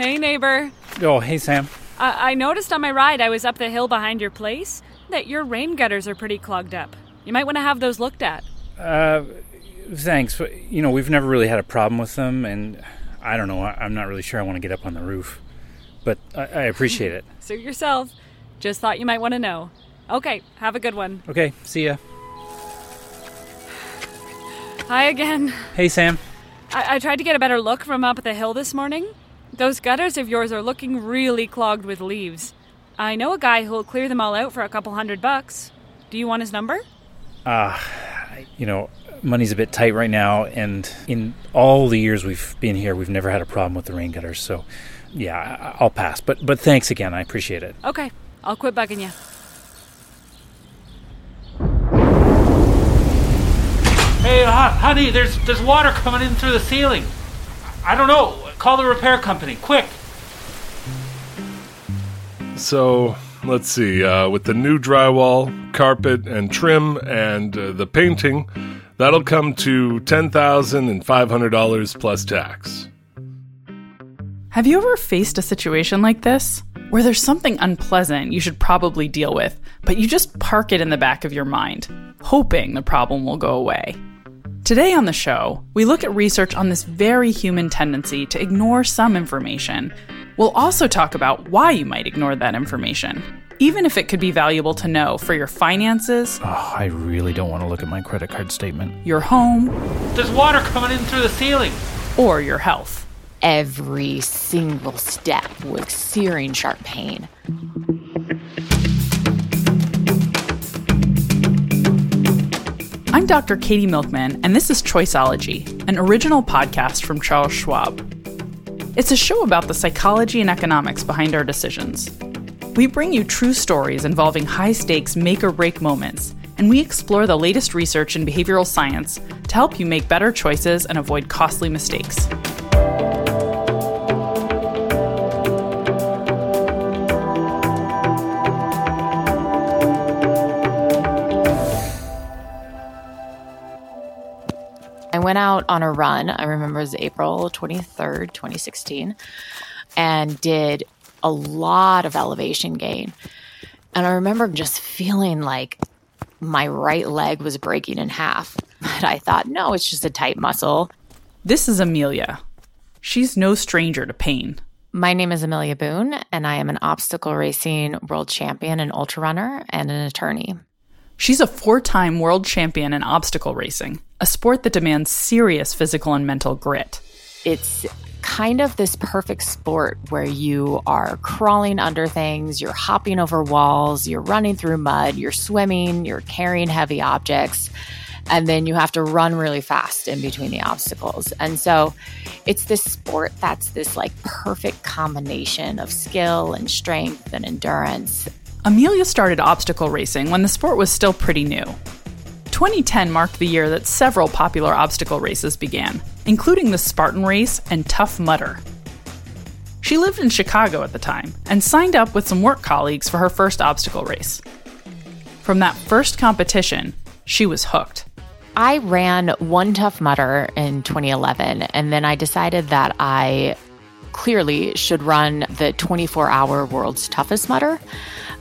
Hey, neighbor. Oh, hey, Sam. I-, I noticed on my ride I was up the hill behind your place that your rain gutters are pretty clogged up. You might want to have those looked at. Uh, thanks. You know, we've never really had a problem with them, and I don't know. I'm not really sure I want to get up on the roof. But I, I appreciate it. Suit yourself. Just thought you might want to know. Okay, have a good one. Okay, see ya. Hi again. Hey, Sam. I, I tried to get a better look from up at the hill this morning. Those gutters of yours are looking really clogged with leaves. I know a guy who'll clear them all out for a couple hundred bucks. Do you want his number? Uh you know, money's a bit tight right now, and in all the years we've been here, we've never had a problem with the rain gutters. So, yeah, I- I'll pass. But but thanks again. I appreciate it. Okay, I'll quit bugging you. Hey, honey, there's there's water coming in through the ceiling. I don't know. Call the repair company, quick. So let's see. Uh, with the new drywall, carpet, and trim, and uh, the painting, that'll come to ten thousand and five hundred dollars plus tax. Have you ever faced a situation like this? Where there's something unpleasant you should probably deal with, but you just park it in the back of your mind, hoping the problem will go away. Today on the show, we look at research on this very human tendency to ignore some information. We'll also talk about why you might ignore that information, even if it could be valuable to know for your finances, Oh, I really don't want to look at my credit card statement. your home, There's water coming in through the ceiling. or your health. Every single step was searing sharp pain. I'm Dr. Katie Milkman, and this is Choiceology, an original podcast from Charles Schwab. It's a show about the psychology and economics behind our decisions. We bring you true stories involving high stakes make or break moments, and we explore the latest research in behavioral science to help you make better choices and avoid costly mistakes. Went out on a run. I remember it was April 23rd, 2016, and did a lot of elevation gain. And I remember just feeling like my right leg was breaking in half. But I thought, no, it's just a tight muscle. This is Amelia. She's no stranger to pain. My name is Amelia Boone, and I am an obstacle racing world champion and ultra runner and an attorney. She's a four time world champion in obstacle racing, a sport that demands serious physical and mental grit. it's kind of this perfect sport where you are crawling under things, you're hopping over walls, you're running through mud, you're swimming, you're carrying heavy objects, and then you have to run really fast in between the obstacles. And so it's this sport that's this like perfect combination of skill and strength and endurance. Amelia started obstacle racing when the sport was still pretty new. 2010 marked the year that several popular obstacle races began, including the Spartan Race and Tough Mudder. She lived in Chicago at the time and signed up with some work colleagues for her first obstacle race. From that first competition, she was hooked. I ran one tough mudder in 2011, and then I decided that I clearly should run the 24 hour world's toughest mudder.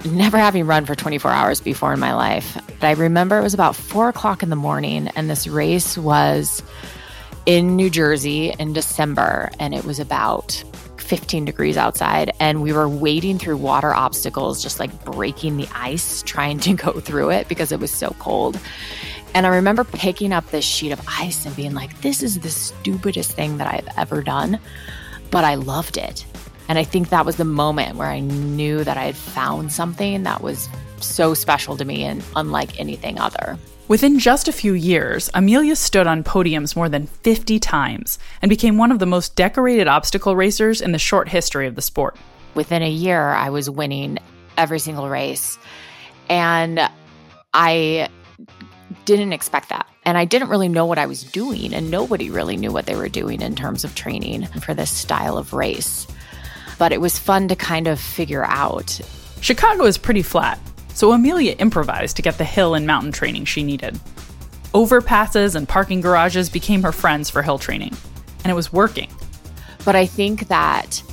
Never having run for 24 hours before in my life. But I remember it was about four o'clock in the morning, and this race was in New Jersey in December, and it was about 15 degrees outside, and we were wading through water obstacles, just like breaking the ice, trying to go through it because it was so cold. And I remember picking up this sheet of ice and being like, this is the stupidest thing that I've ever done, but I loved it. And I think that was the moment where I knew that I had found something that was so special to me and unlike anything other. Within just a few years, Amelia stood on podiums more than 50 times and became one of the most decorated obstacle racers in the short history of the sport. Within a year, I was winning every single race. And I didn't expect that. And I didn't really know what I was doing, and nobody really knew what they were doing in terms of training for this style of race. But it was fun to kind of figure out. Chicago is pretty flat, so Amelia improvised to get the hill and mountain training she needed. Overpasses and parking garages became her friends for hill training, and it was working. But I think that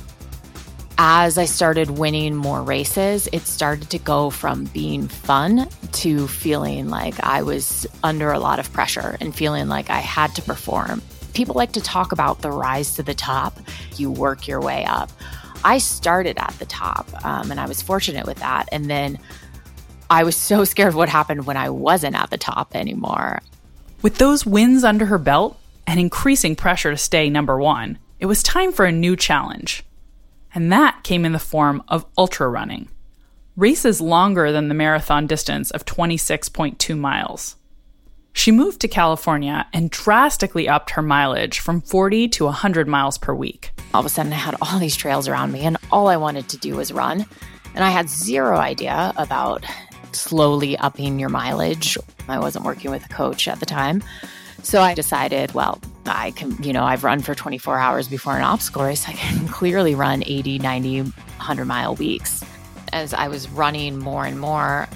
as I started winning more races, it started to go from being fun to feeling like I was under a lot of pressure and feeling like I had to perform. People like to talk about the rise to the top, you work your way up. I started at the top, um, and I was fortunate with that. And then I was so scared of what happened when I wasn't at the top anymore. With those wins under her belt and increasing pressure to stay number one, it was time for a new challenge and that came in the form of ultra running. Races longer than the marathon distance of 26.2 miles. She moved to California and drastically upped her mileage from 40 to 100 miles per week. All of a sudden, I had all these trails around me, and all I wanted to do was run. And I had zero idea about slowly upping your mileage. I wasn't working with a coach at the time. So I decided, well, I can, you know, I've run for 24 hours before an obstacle race. I can clearly run 80, 90, 100 mile weeks. As I was running more and more,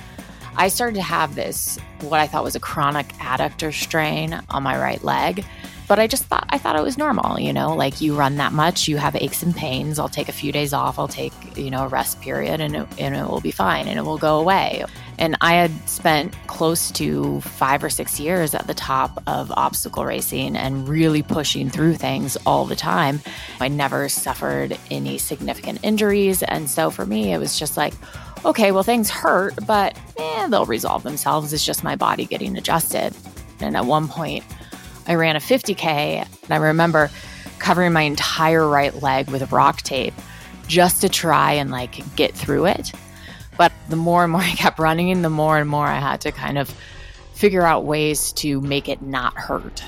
I started to have this, what I thought was a chronic adductor strain on my right leg. But I just thought, I thought it was normal, you know, like you run that much, you have aches and pains. I'll take a few days off, I'll take, you know, a rest period and it, and it will be fine and it will go away. And I had spent close to five or six years at the top of obstacle racing and really pushing through things all the time. I never suffered any significant injuries. And so for me, it was just like, okay, well, things hurt, but eh, they'll resolve themselves. It's just my body getting adjusted. And at one point, I ran a 50K, and I remember covering my entire right leg with rock tape just to try and like get through it. But the more and more I kept running, the more and more I had to kind of figure out ways to make it not hurt.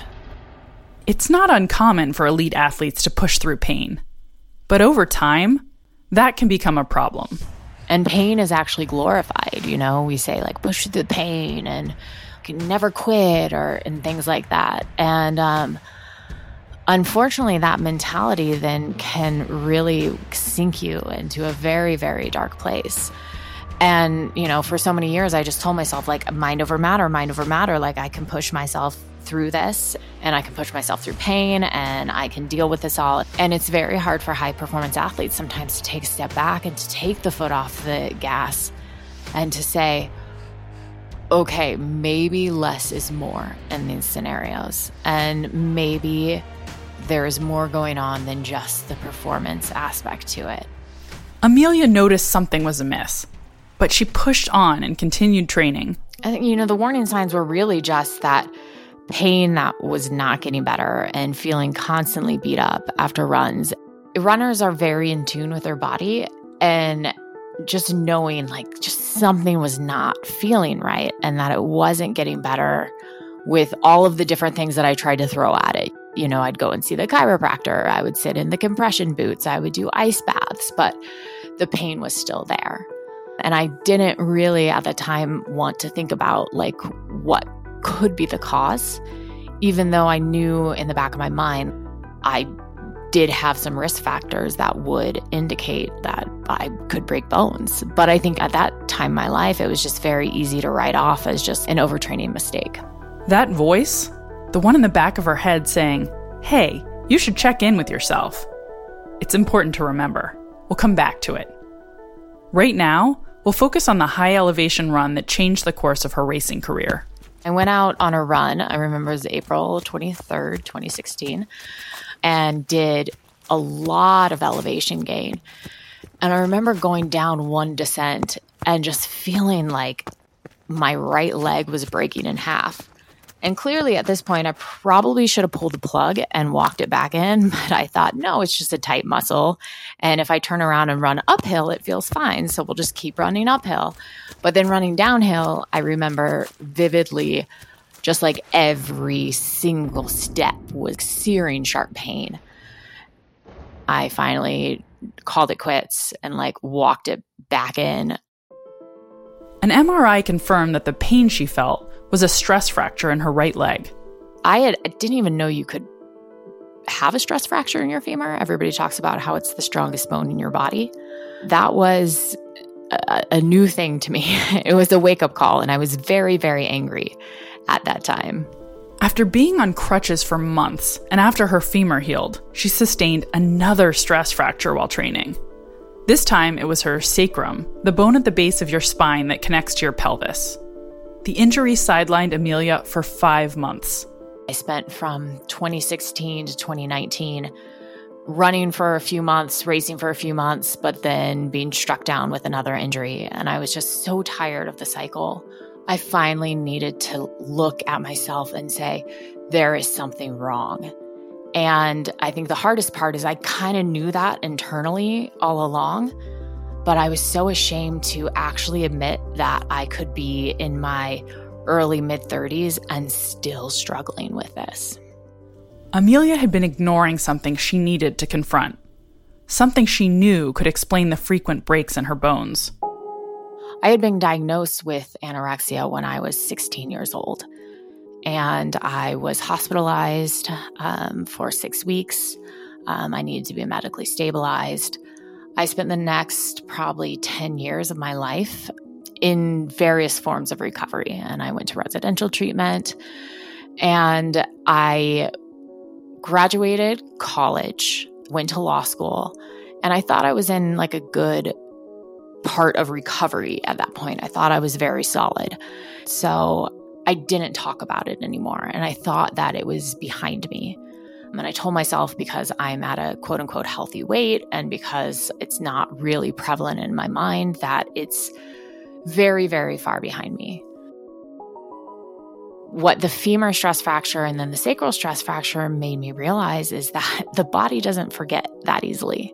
It's not uncommon for elite athletes to push through pain. But over time, that can become a problem. And pain is actually glorified, you know? We say like push through the pain and never quit or and things like that. And um unfortunately that mentality then can really sink you into a very very dark place and, you know, for so many years, I just told myself, like, mind over matter, mind over matter. Like, I can push myself through this and I can push myself through pain and I can deal with this all. And it's very hard for high performance athletes sometimes to take a step back and to take the foot off the gas and to say, okay, maybe less is more in these scenarios. And maybe there is more going on than just the performance aspect to it. Amelia noticed something was amiss but she pushed on and continued training. I think, you know, the warning signs were really just that pain that was not getting better and feeling constantly beat up after runs. Runners are very in tune with their body and just knowing like just something was not feeling right and that it wasn't getting better with all of the different things that I tried to throw at it. You know, I'd go and see the chiropractor, I would sit in the compression boots, I would do ice baths, but the pain was still there. And I didn't really at the time want to think about like what could be the cause, even though I knew in the back of my mind I did have some risk factors that would indicate that I could break bones. But I think at that time in my life, it was just very easy to write off as just an overtraining mistake. That voice, the one in the back of her head saying, Hey, you should check in with yourself. It's important to remember. We'll come back to it. Right now, we'll focus on the high elevation run that changed the course of her racing career. I went out on a run, I remember it was April 23rd, 2016, and did a lot of elevation gain. And I remember going down one descent and just feeling like my right leg was breaking in half. And clearly at this point, I probably should have pulled the plug and walked it back in. But I thought, no, it's just a tight muscle. And if I turn around and run uphill, it feels fine. So we'll just keep running uphill. But then running downhill, I remember vividly just like every single step was searing sharp pain. I finally called it quits and like walked it back in. An MRI confirmed that the pain she felt was a stress fracture in her right leg. I, had, I didn't even know you could have a stress fracture in your femur. Everybody talks about how it's the strongest bone in your body. That was a, a new thing to me. it was a wake up call, and I was very, very angry at that time. After being on crutches for months and after her femur healed, she sustained another stress fracture while training. This time it was her sacrum, the bone at the base of your spine that connects to your pelvis. The injury sidelined Amelia for five months. I spent from 2016 to 2019 running for a few months, racing for a few months, but then being struck down with another injury. And I was just so tired of the cycle. I finally needed to look at myself and say, there is something wrong. And I think the hardest part is I kind of knew that internally all along, but I was so ashamed to actually admit that I could be in my early mid 30s and still struggling with this. Amelia had been ignoring something she needed to confront, something she knew could explain the frequent breaks in her bones. I had been diagnosed with anorexia when I was 16 years old, and I was hospitalized um, for six weeks. Um, I needed to be medically stabilized. I spent the next probably 10 years of my life in various forms of recovery, and I went to residential treatment. And I graduated college, went to law school, and I thought I was in like a good part of recovery at that point. I thought I was very solid. So I didn't talk about it anymore. And I thought that it was behind me. And I told myself because I'm at a quote unquote healthy weight and because it's not really prevalent in my mind that it's very, very far behind me what the femur stress fracture and then the sacral stress fracture made me realize is that the body doesn't forget that easily.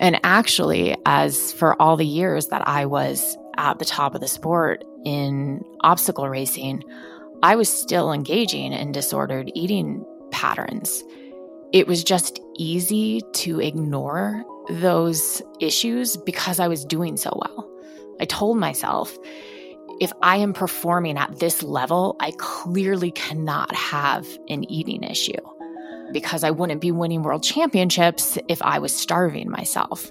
And actually, as for all the years that I was at the top of the sport in obstacle racing, I was still engaging in disordered eating patterns. It was just easy to ignore those issues because I was doing so well. I told myself, if I am performing at this level, I clearly cannot have an eating issue because I wouldn't be winning world championships if I was starving myself.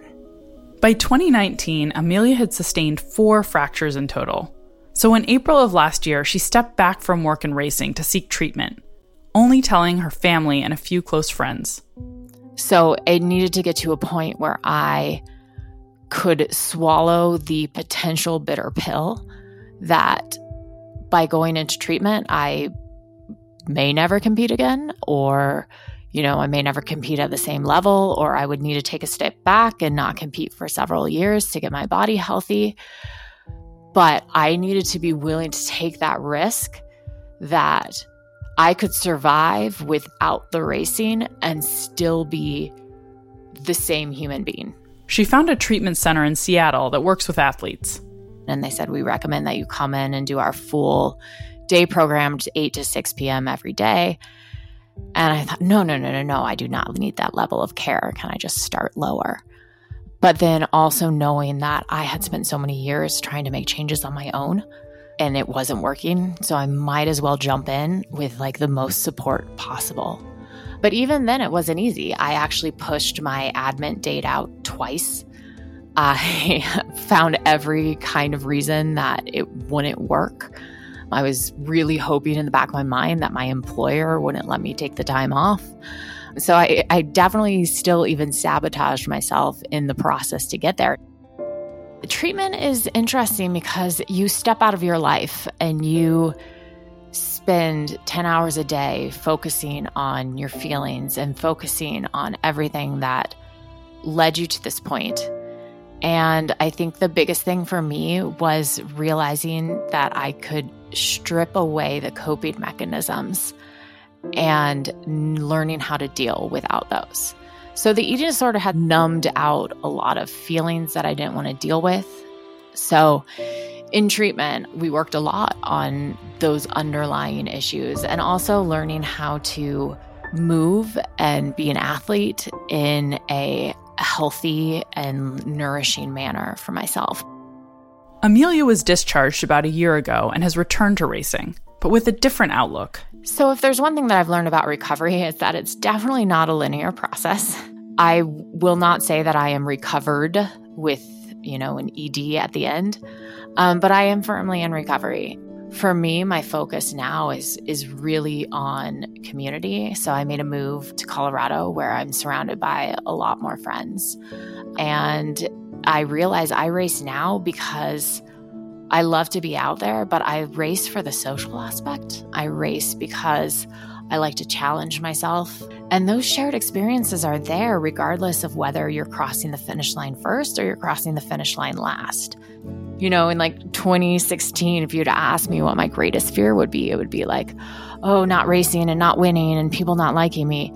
By 2019, Amelia had sustained four fractures in total. So in April of last year, she stepped back from work and racing to seek treatment, only telling her family and a few close friends. So it needed to get to a point where I could swallow the potential bitter pill that by going into treatment, I may never compete again, or, you know, I may never compete at the same level, or I would need to take a step back and not compete for several years to get my body healthy. But I needed to be willing to take that risk that I could survive without the racing and still be the same human being. She found a treatment center in Seattle that works with athletes. And they said, We recommend that you come in and do our full day programmed 8 to 6 p.m. every day. And I thought, no, no, no, no, no, I do not need that level of care. Can I just start lower? But then also knowing that I had spent so many years trying to make changes on my own and it wasn't working. So I might as well jump in with like the most support possible. But even then, it wasn't easy. I actually pushed my admit date out twice I found every kind of reason that it wouldn't work. I was really hoping in the back of my mind that my employer wouldn't let me take the time off. So I, I definitely still even sabotaged myself in the process to get there. The treatment is interesting because you step out of your life and you spend 10 hours a day focusing on your feelings and focusing on everything that led you to this point and I think the biggest thing for me was realizing that I could strip away the coping mechanisms and learning how to deal without those. So the eating disorder had numbed out a lot of feelings that I didn't want to deal with. So in treatment, we worked a lot on those underlying issues and also learning how to move and be an athlete in a healthy and nourishing manner for myself. Amelia was discharged about a year ago and has returned to racing, but with a different outlook. So, if there's one thing that I've learned about recovery, it's that it's definitely not a linear process. I will not say that I am recovered with, you know, an ED at the end, um, but I am firmly in recovery for me my focus now is is really on community so i made a move to colorado where i'm surrounded by a lot more friends and I realize I race now because I love to be out there, but I race for the social aspect. I race because I like to challenge myself. And those shared experiences are there regardless of whether you're crossing the finish line first or you're crossing the finish line last. You know, in like 2016, if you'd asked me what my greatest fear would be, it would be like, oh, not racing and not winning and people not liking me.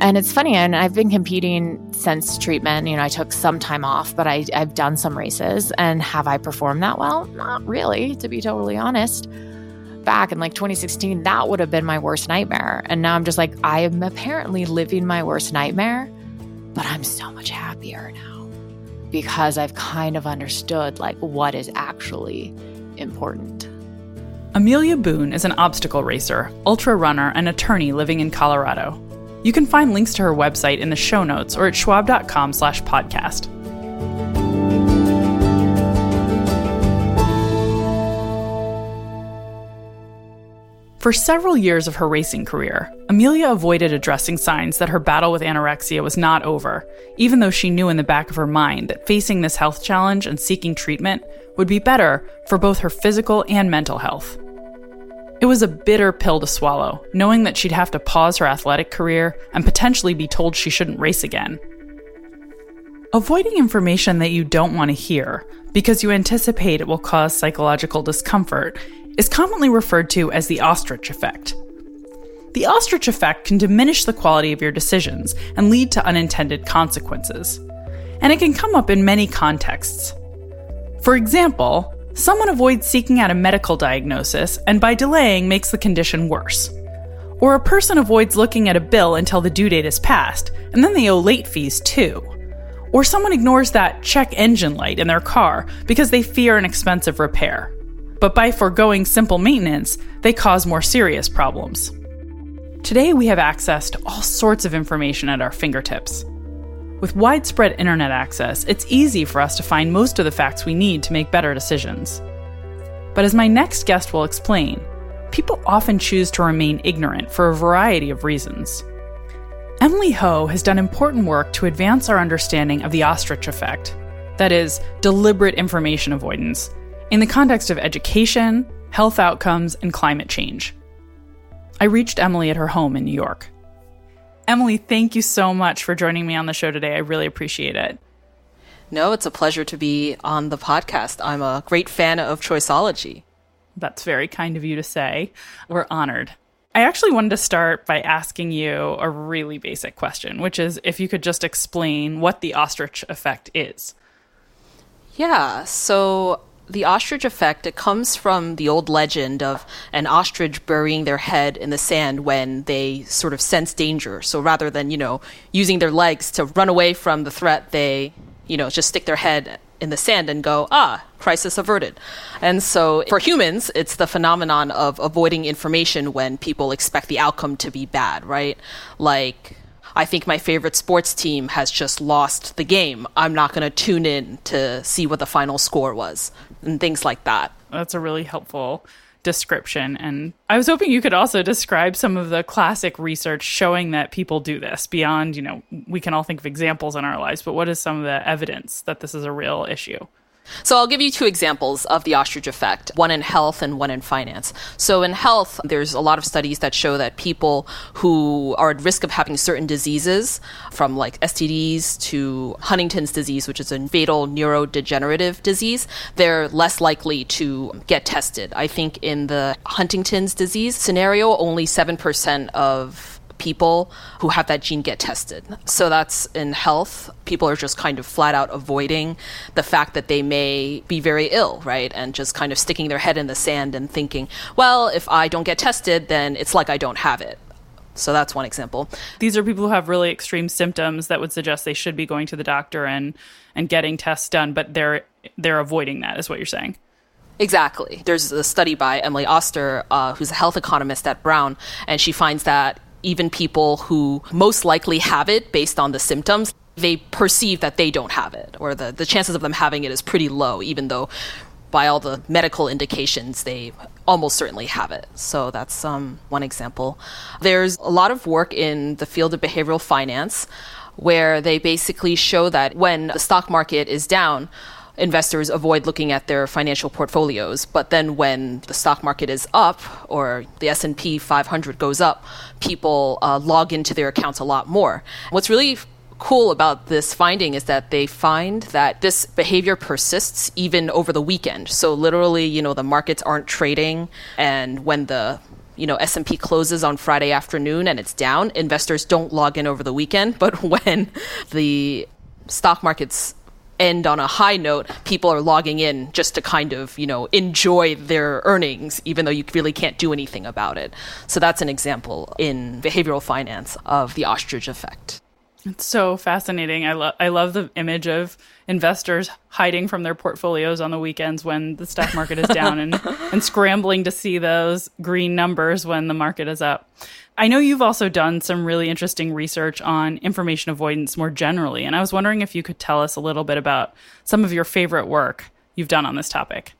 And it's funny, and I've been competing since treatment. You know, I took some time off, but I, I've done some races. And have I performed that well? Not really, to be totally honest. Back in like 2016, that would have been my worst nightmare. And now I'm just like, I am apparently living my worst nightmare, but I'm so much happier now because I've kind of understood like what is actually important. Amelia Boone is an obstacle racer, ultra runner, and attorney living in Colorado. You can find links to her website in the show notes or at schwab.com slash podcast. For several years of her racing career, Amelia avoided addressing signs that her battle with anorexia was not over, even though she knew in the back of her mind that facing this health challenge and seeking treatment would be better for both her physical and mental health. It was a bitter pill to swallow, knowing that she'd have to pause her athletic career and potentially be told she shouldn't race again. Avoiding information that you don't want to hear because you anticipate it will cause psychological discomfort is commonly referred to as the ostrich effect. The ostrich effect can diminish the quality of your decisions and lead to unintended consequences. And it can come up in many contexts. For example, someone avoids seeking out a medical diagnosis and by delaying makes the condition worse. Or a person avoids looking at a bill until the due date is passed, and then they owe late fees too. Or someone ignores that check engine light in their car because they fear an expensive repair. But by foregoing simple maintenance, they cause more serious problems. Today, we have access to all sorts of information at our fingertips. With widespread internet access, it's easy for us to find most of the facts we need to make better decisions. But as my next guest will explain, people often choose to remain ignorant for a variety of reasons. Emily Ho has done important work to advance our understanding of the ostrich effect, that is, deliberate information avoidance, in the context of education, health outcomes, and climate change. I reached Emily at her home in New York. Emily, thank you so much for joining me on the show today. I really appreciate it. No, it's a pleasure to be on the podcast. I'm a great fan of Choiceology. That's very kind of you to say. We're honored. I actually wanted to start by asking you a really basic question, which is if you could just explain what the ostrich effect is. Yeah, so the ostrich effect it comes from the old legend of an ostrich burying their head in the sand when they sort of sense danger. So rather than you know using their legs to run away from the threat they you know just stick their head in the sand and go ah crisis averted. And so for humans it's the phenomenon of avoiding information when people expect the outcome to be bad right? Like I think my favorite sports team has just lost the game. I'm not going to tune in to see what the final score was and things like that. That's a really helpful description. And I was hoping you could also describe some of the classic research showing that people do this beyond, you know, we can all think of examples in our lives, but what is some of the evidence that this is a real issue? So I'll give you two examples of the ostrich effect, one in health and one in finance. So in health, there's a lot of studies that show that people who are at risk of having certain diseases, from like STDs to Huntington's disease, which is a fatal neurodegenerative disease, they're less likely to get tested. I think in the Huntington's disease scenario, only 7% of people who have that gene get tested. So that's in health. People are just kind of flat out avoiding the fact that they may be very ill, right? And just kind of sticking their head in the sand and thinking, well, if I don't get tested, then it's like I don't have it. So that's one example. These are people who have really extreme symptoms that would suggest they should be going to the doctor and and getting tests done, but they're they're avoiding that, is what you're saying. Exactly. There's a study by Emily Oster, uh, who's a health economist at Brown, and she finds that even people who most likely have it based on the symptoms, they perceive that they don't have it, or the, the chances of them having it is pretty low, even though by all the medical indications, they almost certainly have it. So that's um, one example. There's a lot of work in the field of behavioral finance where they basically show that when the stock market is down, investors avoid looking at their financial portfolios. But then when the stock market is up or the s&p 500 goes up people uh, log into their accounts a lot more. What's really cool about this finding is that they find that this behavior persists even over the weekend. So literally you know the markets aren't trading and when the you know S&P closes on Friday afternoon and it's down, investors don't log in over the weekend, but when the stock markets end on a high note, people are logging in just to kind of, you know, enjoy their earnings, even though you really can't do anything about it. So that's an example in behavioral finance of the ostrich effect. It's so fascinating. I love I love the image of investors hiding from their portfolios on the weekends when the stock market is down and, and scrambling to see those green numbers when the market is up. I know you've also done some really interesting research on information avoidance more generally, and I was wondering if you could tell us a little bit about some of your favorite work you've done on this topic.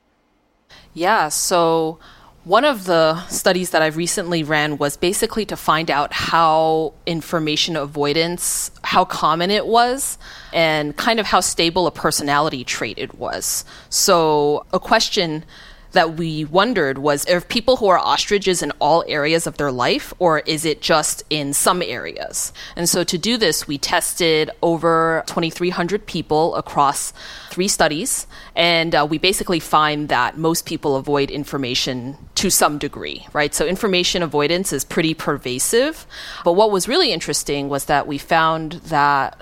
Yeah, so one of the studies that I've recently ran was basically to find out how information avoidance, how common it was, and kind of how stable a personality trait it was. So, a question that we wondered was are people who are ostriches in all areas of their life or is it just in some areas? And so to do this we tested over 2300 people across three studies and uh, we basically find that most people avoid information to some degree right? So information avoidance is pretty pervasive but what was really interesting was that we found that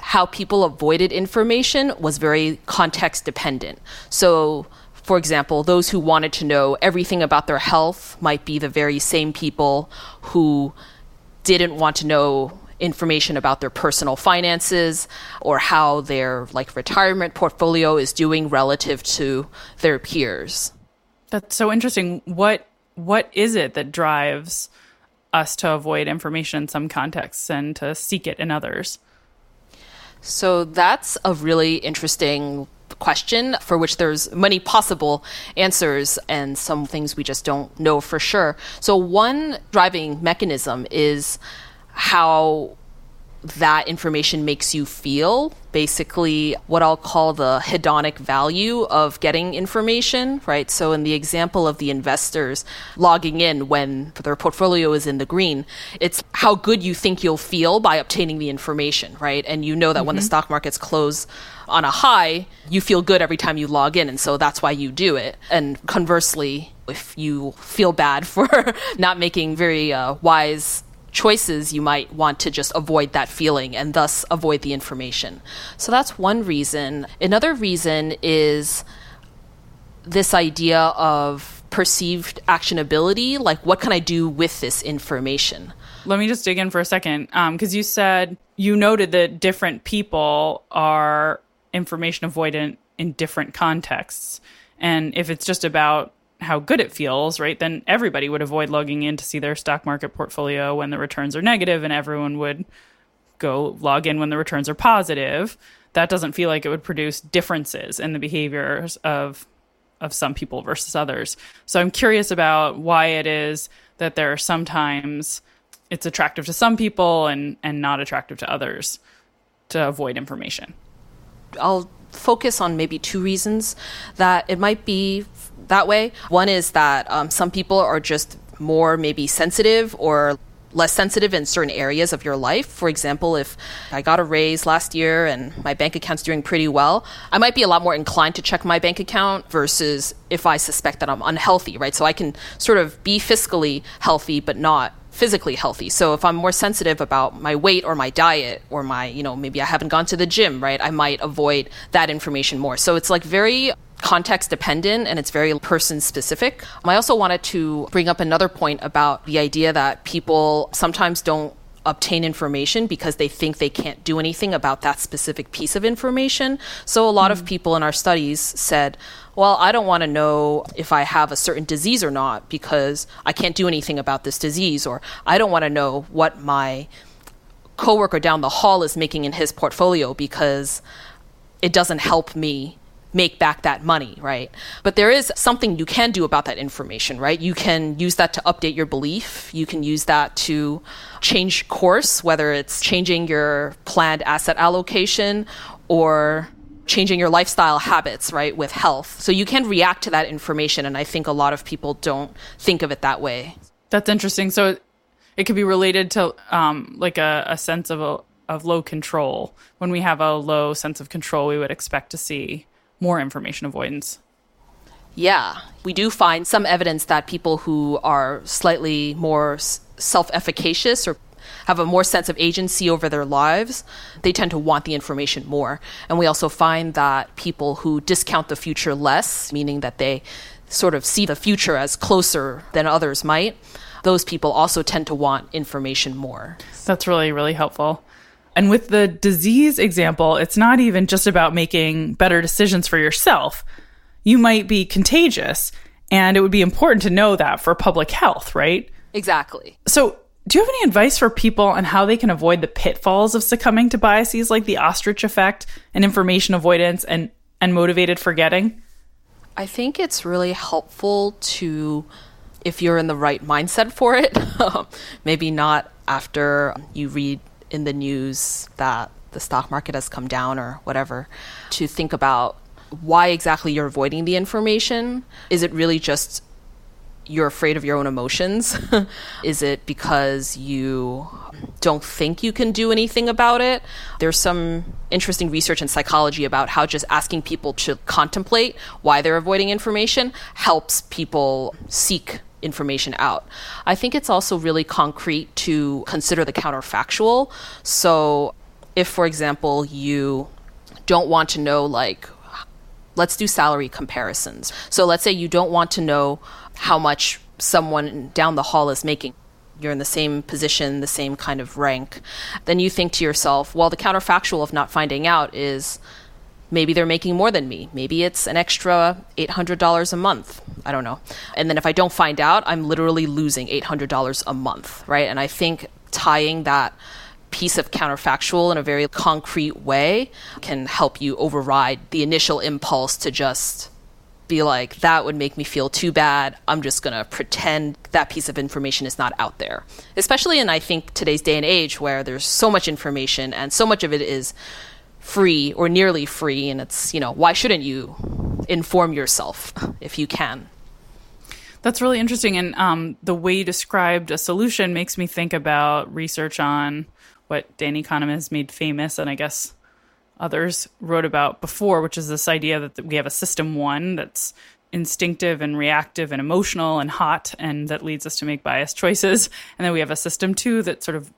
how people avoided information was very context dependent. So for example, those who wanted to know everything about their health might be the very same people who didn't want to know information about their personal finances or how their like retirement portfolio is doing relative to their peers. That's so interesting. What what is it that drives us to avoid information in some contexts and to seek it in others? So that's a really interesting question for which there's many possible answers and some things we just don't know for sure. So one driving mechanism is how that information makes you feel. Basically, what I'll call the hedonic value of getting information, right? So, in the example of the investors logging in when their portfolio is in the green, it's how good you think you'll feel by obtaining the information, right? And you know that mm-hmm. when the mm-hmm. stock markets close on a high, you feel good every time you log in. And so that's why you do it. And conversely, if you feel bad for not making very uh, wise choices, you might want to just avoid that feeling and thus avoid the information. So that's one reason. Another reason is this idea of perceived actionability like, what can I do with this information? Let me just dig in for a second because um, you said you noted that different people are information avoidant in different contexts. And if it's just about how good it feels, right, then everybody would avoid logging in to see their stock market portfolio when the returns are negative, and everyone would go log in when the returns are positive. That doesn't feel like it would produce differences in the behaviors of of some people versus others. So I'm curious about why it is that there are sometimes it's attractive to some people and and not attractive to others to avoid information. I'll focus on maybe two reasons that it might be that way. One is that um, some people are just more maybe sensitive or less sensitive in certain areas of your life. For example, if I got a raise last year and my bank account's doing pretty well, I might be a lot more inclined to check my bank account versus if I suspect that I'm unhealthy, right? So I can sort of be fiscally healthy but not physically healthy. So if I'm more sensitive about my weight or my diet or my, you know, maybe I haven't gone to the gym, right? I might avoid that information more. So it's like very context dependent and it's very person specific. I also wanted to bring up another point about the idea that people sometimes don't obtain information because they think they can't do anything about that specific piece of information. So a lot mm-hmm. of people in our studies said, well, I don't want to know if I have a certain disease or not because I can't do anything about this disease, or I don't want to know what my coworker down the hall is making in his portfolio because it doesn't help me make back that money, right? But there is something you can do about that information, right? You can use that to update your belief. You can use that to change course, whether it's changing your planned asset allocation or changing your lifestyle habits, right, with health. So you can react to that information. And I think a lot of people don't think of it that way. That's interesting. So it could be related to um, like a, a sense of a, of low control. When we have a low sense of control, we would expect to see more information avoidance. Yeah, we do find some evidence that people who are slightly more self efficacious or have a more sense of agency over their lives, they tend to want the information more. And we also find that people who discount the future less, meaning that they sort of see the future as closer than others might, those people also tend to want information more. That's really, really helpful. And with the disease example, it's not even just about making better decisions for yourself. You might be contagious, and it would be important to know that for public health, right? Exactly. So, do you have any advice for people on how they can avoid the pitfalls of succumbing to biases like the ostrich effect and information avoidance and, and motivated forgetting? I think it's really helpful to, if you're in the right mindset for it, maybe not after you read in the news that the stock market has come down or whatever, to think about why exactly you're avoiding the information. Is it really just you're afraid of your own emotions? Is it because you don't think you can do anything about it? There's some interesting research in psychology about how just asking people to contemplate why they're avoiding information helps people seek information out. I think it's also really concrete to consider the counterfactual. So, if, for example, you don't want to know, like, let's do salary comparisons. So, let's say you don't want to know how much someone down the hall is making. You're in the same position, the same kind of rank. Then you think to yourself, well, the counterfactual of not finding out is maybe they're making more than me. Maybe it's an extra $800 a month. I don't know. And then if I don't find out, I'm literally losing $800 a month, right? And I think tying that piece of counterfactual in a very concrete way can help you override the initial impulse to just be like, that would make me feel too bad. I'm just going to pretend that piece of information is not out there. Especially in, I think, today's day and age where there's so much information and so much of it is free or nearly free and it's you know why shouldn't you inform yourself if you can? That's really interesting and um, the way you described a solution makes me think about research on what danny kahneman has made famous and i guess others wrote about before which is this idea that we have a system one that's instinctive and reactive and emotional and hot and that leads us to make biased choices and then we have a system two that's sort of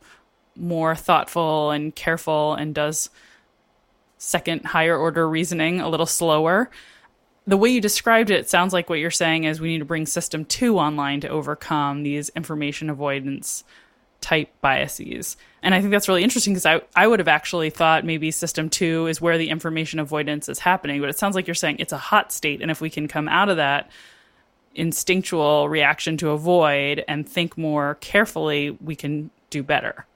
more thoughtful and careful and does second higher order reasoning a little slower. The way you described it, it sounds like what you're saying is we need to bring system two online to overcome these information avoidance type biases. And I think that's really interesting because I, I would have actually thought maybe system two is where the information avoidance is happening. But it sounds like you're saying it's a hot state. And if we can come out of that instinctual reaction to avoid and think more carefully, we can do better.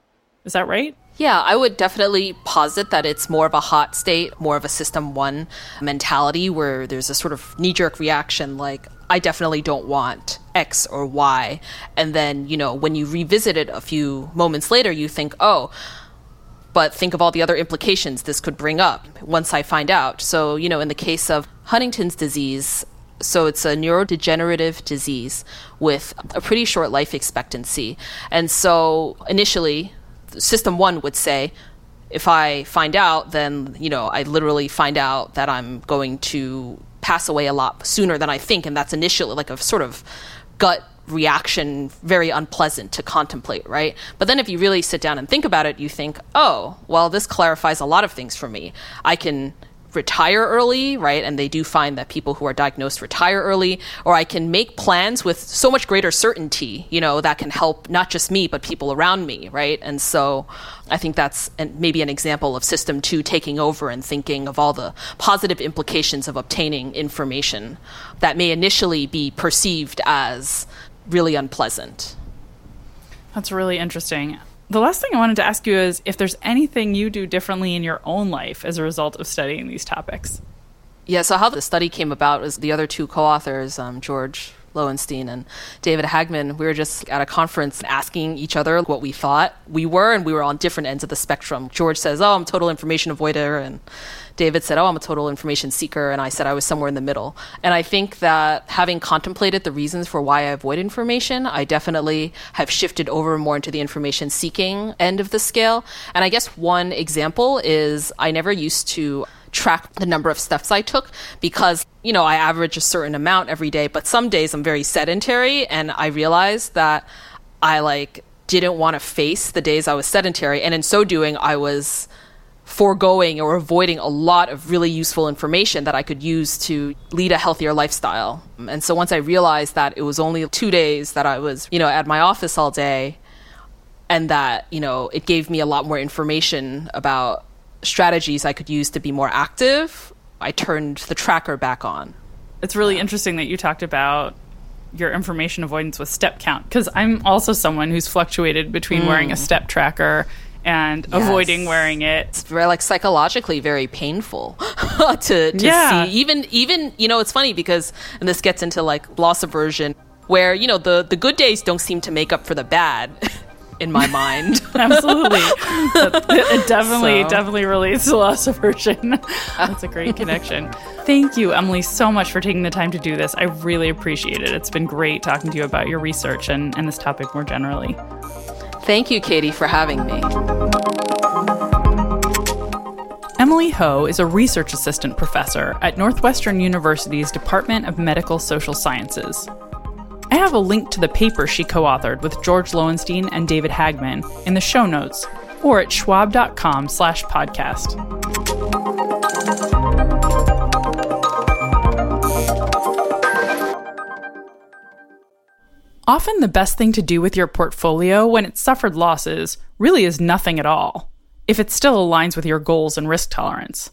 Is that right? Yeah, I would definitely posit that it's more of a hot state, more of a system one mentality where there's a sort of knee jerk reaction like, I definitely don't want X or Y. And then, you know, when you revisit it a few moments later, you think, oh, but think of all the other implications this could bring up once I find out. So, you know, in the case of Huntington's disease, so it's a neurodegenerative disease with a pretty short life expectancy. And so initially, system one would say, if I find out, then you know I literally find out that I'm going to pass away a lot sooner than I think, and that's initially like a sort of gut reaction, very unpleasant to contemplate, right? But then if you really sit down and think about it, you think, oh, well, this clarifies a lot of things for me. I can retire early, right? And they do find that people who are diagnosed retire early, or I can make plans with so much greater certainty, you know, that can help not just me, but people around me, right? And so I think that's an, maybe an example of system two taking over and thinking of all the positive implications of obtaining information that may initially be perceived as really unpleasant. That's really interesting the last thing I wanted to ask you is if there's anything you do differently in your own life as a result of studying these topics. Yeah, so how the study came about was the other two co authors, um, George Loewenstein and David Hagmann, we were just at a conference asking each other what we thought we were, and we were on different ends of the spectrum. George says, Oh, I'm total information avoider, and David said, Oh, I'm a total information seeker. And I said I was somewhere in the middle. And I think that having contemplated the reasons for why I avoid information, I definitely have shifted over more into the information seeking end of the scale. And I guess one example is I never used to track the number of steps I took because, you know, I average a certain amount every day, but some days I'm very sedentary and I realized that I like didn't want to face the days I was sedentary. And in so doing, I was foregoing or avoiding a lot of really useful information that I could use to lead a healthier lifestyle. And so once I realized that it was only two days that I was, you know, at my office all day and that, you know, it gave me a lot more information about strategies I could use to be more active, I turned the tracker back on. It's really interesting that you talked about your information avoidance with step count because I'm also someone who's fluctuated between mm. wearing a step tracker and yes. avoiding wearing it. It's very like psychologically very painful to, to yeah. see. Even even you know it's funny because and this gets into like loss aversion where you know the the good days don't seem to make up for the bad. in my mind. Absolutely. it definitely, so. definitely relates to loss aversion. That's a great connection. Thank you, Emily, so much for taking the time to do this. I really appreciate it. It's been great talking to you about your research and, and this topic more generally. Thank you, Katie, for having me. Emily Ho is a research assistant professor at Northwestern University's Department of Medical Social Sciences. I have a link to the paper she co authored with George Loewenstein and David Hagmann in the show notes or at schwab.com slash podcast. Often, the best thing to do with your portfolio when it's suffered losses really is nothing at all, if it still aligns with your goals and risk tolerance.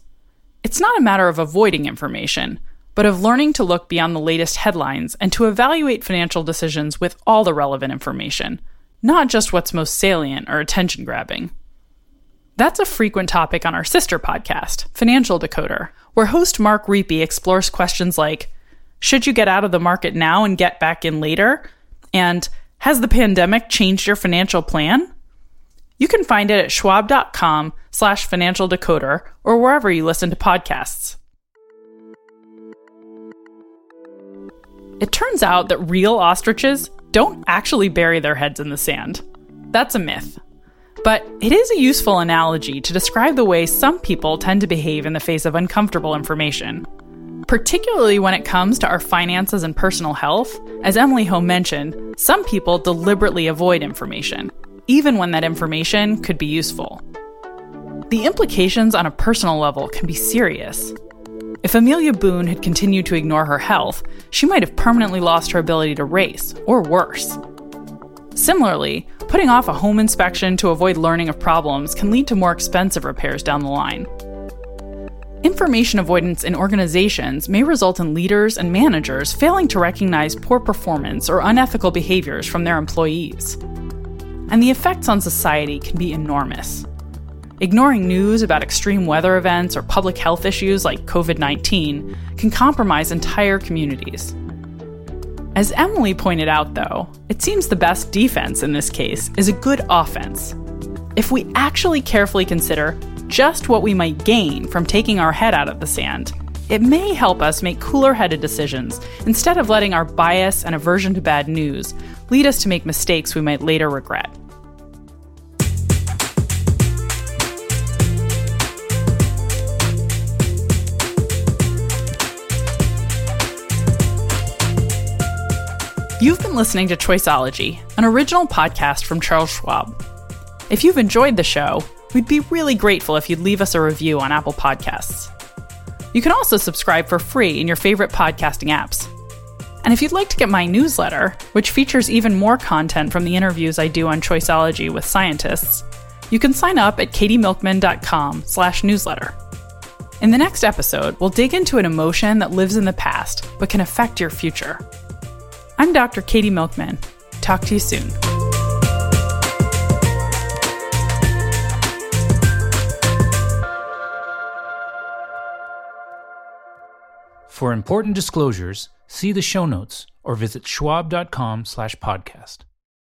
It's not a matter of avoiding information, but of learning to look beyond the latest headlines and to evaluate financial decisions with all the relevant information, not just what's most salient or attention grabbing. That's a frequent topic on our sister podcast, Financial Decoder, where host Mark Riepe explores questions like Should you get out of the market now and get back in later? And Has the pandemic changed your financial plan? You can find it at schwab.com slash financial decoder or wherever you listen to podcasts. It turns out that real ostriches don't actually bury their heads in the sand. That's a myth. But it is a useful analogy to describe the way some people tend to behave in the face of uncomfortable information. Particularly when it comes to our finances and personal health, as Emily Ho mentioned, some people deliberately avoid information, even when that information could be useful. The implications on a personal level can be serious, if Amelia Boone had continued to ignore her health, she might have permanently lost her ability to race, or worse. Similarly, putting off a home inspection to avoid learning of problems can lead to more expensive repairs down the line. Information avoidance in organizations may result in leaders and managers failing to recognize poor performance or unethical behaviors from their employees. And the effects on society can be enormous. Ignoring news about extreme weather events or public health issues like COVID 19 can compromise entire communities. As Emily pointed out, though, it seems the best defense in this case is a good offense. If we actually carefully consider just what we might gain from taking our head out of the sand, it may help us make cooler headed decisions instead of letting our bias and aversion to bad news lead us to make mistakes we might later regret. You've been listening to Choiceology, an original podcast from Charles Schwab. If you've enjoyed the show, we'd be really grateful if you'd leave us a review on Apple Podcasts. You can also subscribe for free in your favorite podcasting apps. And if you'd like to get my newsletter, which features even more content from the interviews I do on Choiceology with scientists, you can sign up at katiemilkman.com slash newsletter. In the next episode, we'll dig into an emotion that lives in the past but can affect your future. I'm Dr. Katie Milkman. Talk to you soon. For important disclosures, see the show notes or visit schwab.com slash podcast.